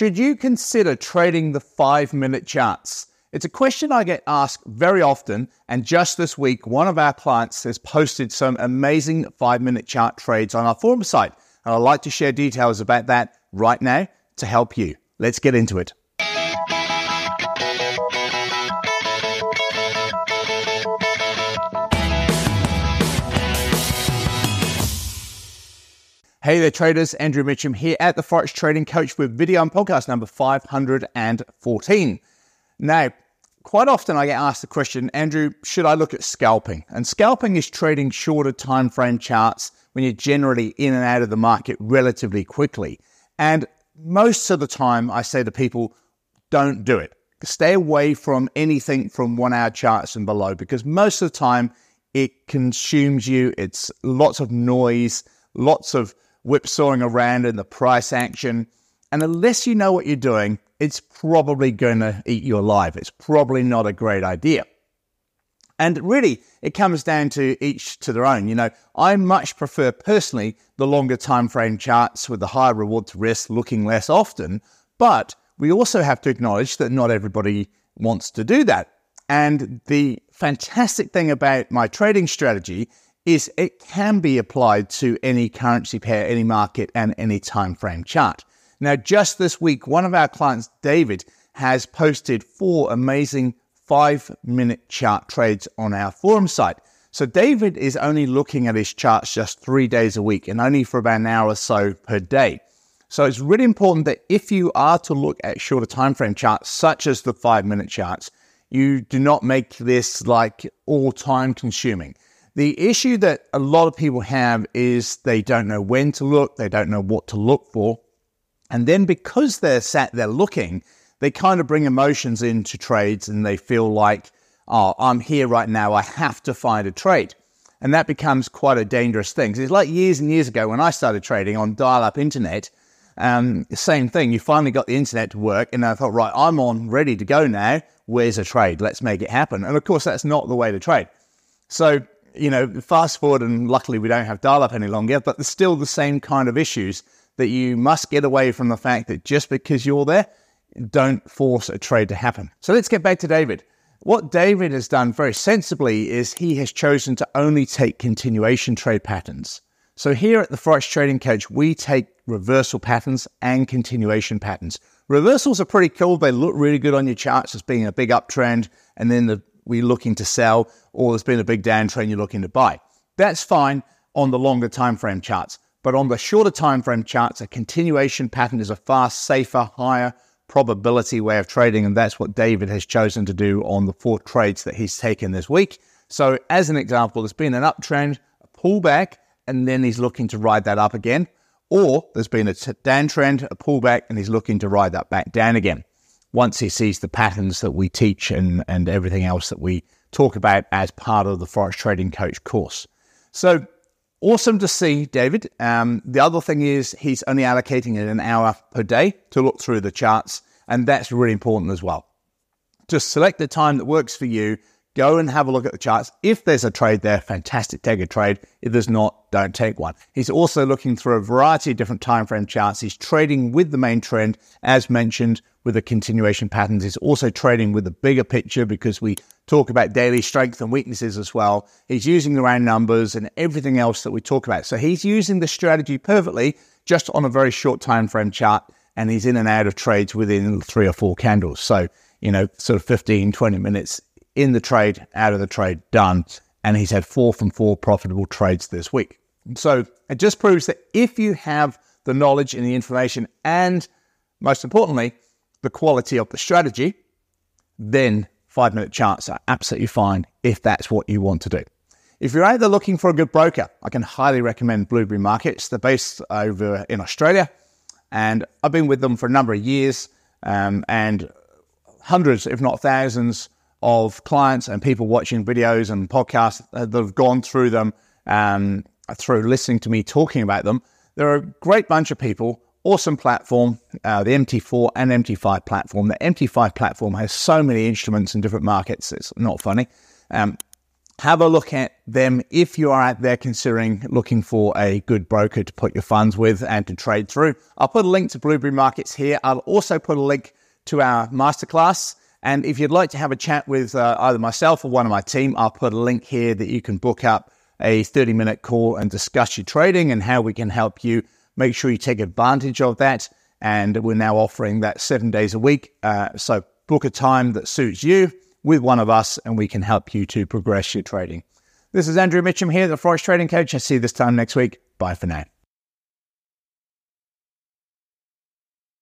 Should you consider trading the five minute charts? It's a question I get asked very often. And just this week, one of our clients has posted some amazing five minute chart trades on our forum site. And I'd like to share details about that right now to help you. Let's get into it. Hey there, traders. Andrew Mitchem here at the Forex Trading Coach with video and podcast number 514. Now, quite often I get asked the question, Andrew, should I look at scalping? And scalping is trading shorter time frame charts when you're generally in and out of the market relatively quickly. And most of the time, I say to people, don't do it. Stay away from anything from one hour charts and below because most of the time it consumes you. It's lots of noise, lots of whipsawing around in the price action. And unless you know what you're doing, it's probably going to eat you alive. It's probably not a great idea. And really, it comes down to each to their own. You know, I much prefer personally the longer time frame charts with the higher reward to risk looking less often. But we also have to acknowledge that not everybody wants to do that. And the fantastic thing about my trading strategy is it can be applied to any currency pair, any market, and any time frame chart. Now, just this week, one of our clients, David, has posted four amazing five minute chart trades on our forum site. So, David is only looking at his charts just three days a week and only for about an hour or so per day. So, it's really important that if you are to look at shorter time frame charts, such as the five minute charts, you do not make this like all time consuming. The issue that a lot of people have is they don't know when to look, they don't know what to look for. And then because they're sat there looking, they kind of bring emotions into trades and they feel like, oh, I'm here right now, I have to find a trade. And that becomes quite a dangerous thing. It's like years and years ago when I started trading on dial up internet. Um, same thing. You finally got the internet to work, and I thought, right, I'm on, ready to go now. Where's a trade? Let's make it happen. And of course, that's not the way to trade. So you know, fast forward, and luckily we don't have dial up any longer, but there's still the same kind of issues that you must get away from the fact that just because you're there, don't force a trade to happen. So let's get back to David. What David has done very sensibly is he has chosen to only take continuation trade patterns. So here at the Forex Trading Coach, we take reversal patterns and continuation patterns. Reversals are pretty cool. They look really good on your charts as being a big uptrend, and then the we're looking to sell or there's been a big downtrend you're looking to buy. That's fine on the longer time frame charts. But on the shorter time frame charts, a continuation pattern is a far safer, higher probability way of trading. And that's what David has chosen to do on the four trades that he's taken this week. So, as an example, there's been an uptrend, a pullback, and then he's looking to ride that up again. Or there's been a downtrend, a pullback, and he's looking to ride that back down again once he sees the patterns that we teach and, and everything else that we talk about as part of the Forex Trading Coach course. So awesome to see, David. Um, the other thing is he's only allocating an hour per day to look through the charts, and that's really important as well. Just select the time that works for you Go and have a look at the charts. If there's a trade there, fantastic, take a trade. If there's not, don't take one. He's also looking through a variety of different time frame charts. He's trading with the main trend, as mentioned, with the continuation patterns. He's also trading with the bigger picture because we talk about daily strength and weaknesses as well. He's using the round numbers and everything else that we talk about. So he's using the strategy perfectly just on a very short time frame chart and he's in and out of trades within three or four candles. So, you know, sort of 15, 20 minutes in the trade, out of the trade, done. And he's had four from four profitable trades this week. So it just proves that if you have the knowledge and the information, and most importantly, the quality of the strategy, then five minute charts are absolutely fine if that's what you want to do. If you're either looking for a good broker, I can highly recommend Blueberry Markets. They're based over in Australia, and I've been with them for a number of years, um, and hundreds, if not thousands, of clients and people watching videos and podcasts that have gone through them um, through listening to me talking about them. They're a great bunch of people, awesome platform, uh, the MT4 and MT5 platform. The MT5 platform has so many instruments in different markets, it's not funny. Um, have a look at them if you are out there considering looking for a good broker to put your funds with and to trade through. I'll put a link to Blueberry Markets here. I'll also put a link to our masterclass. And if you'd like to have a chat with uh, either myself or one of my team, I'll put a link here that you can book up a 30 minute call and discuss your trading and how we can help you make sure you take advantage of that. And we're now offering that seven days a week. Uh, so book a time that suits you with one of us and we can help you to progress your trading. This is Andrew Mitchem here, the Forex Trading Coach. I'll see you this time next week. Bye for now.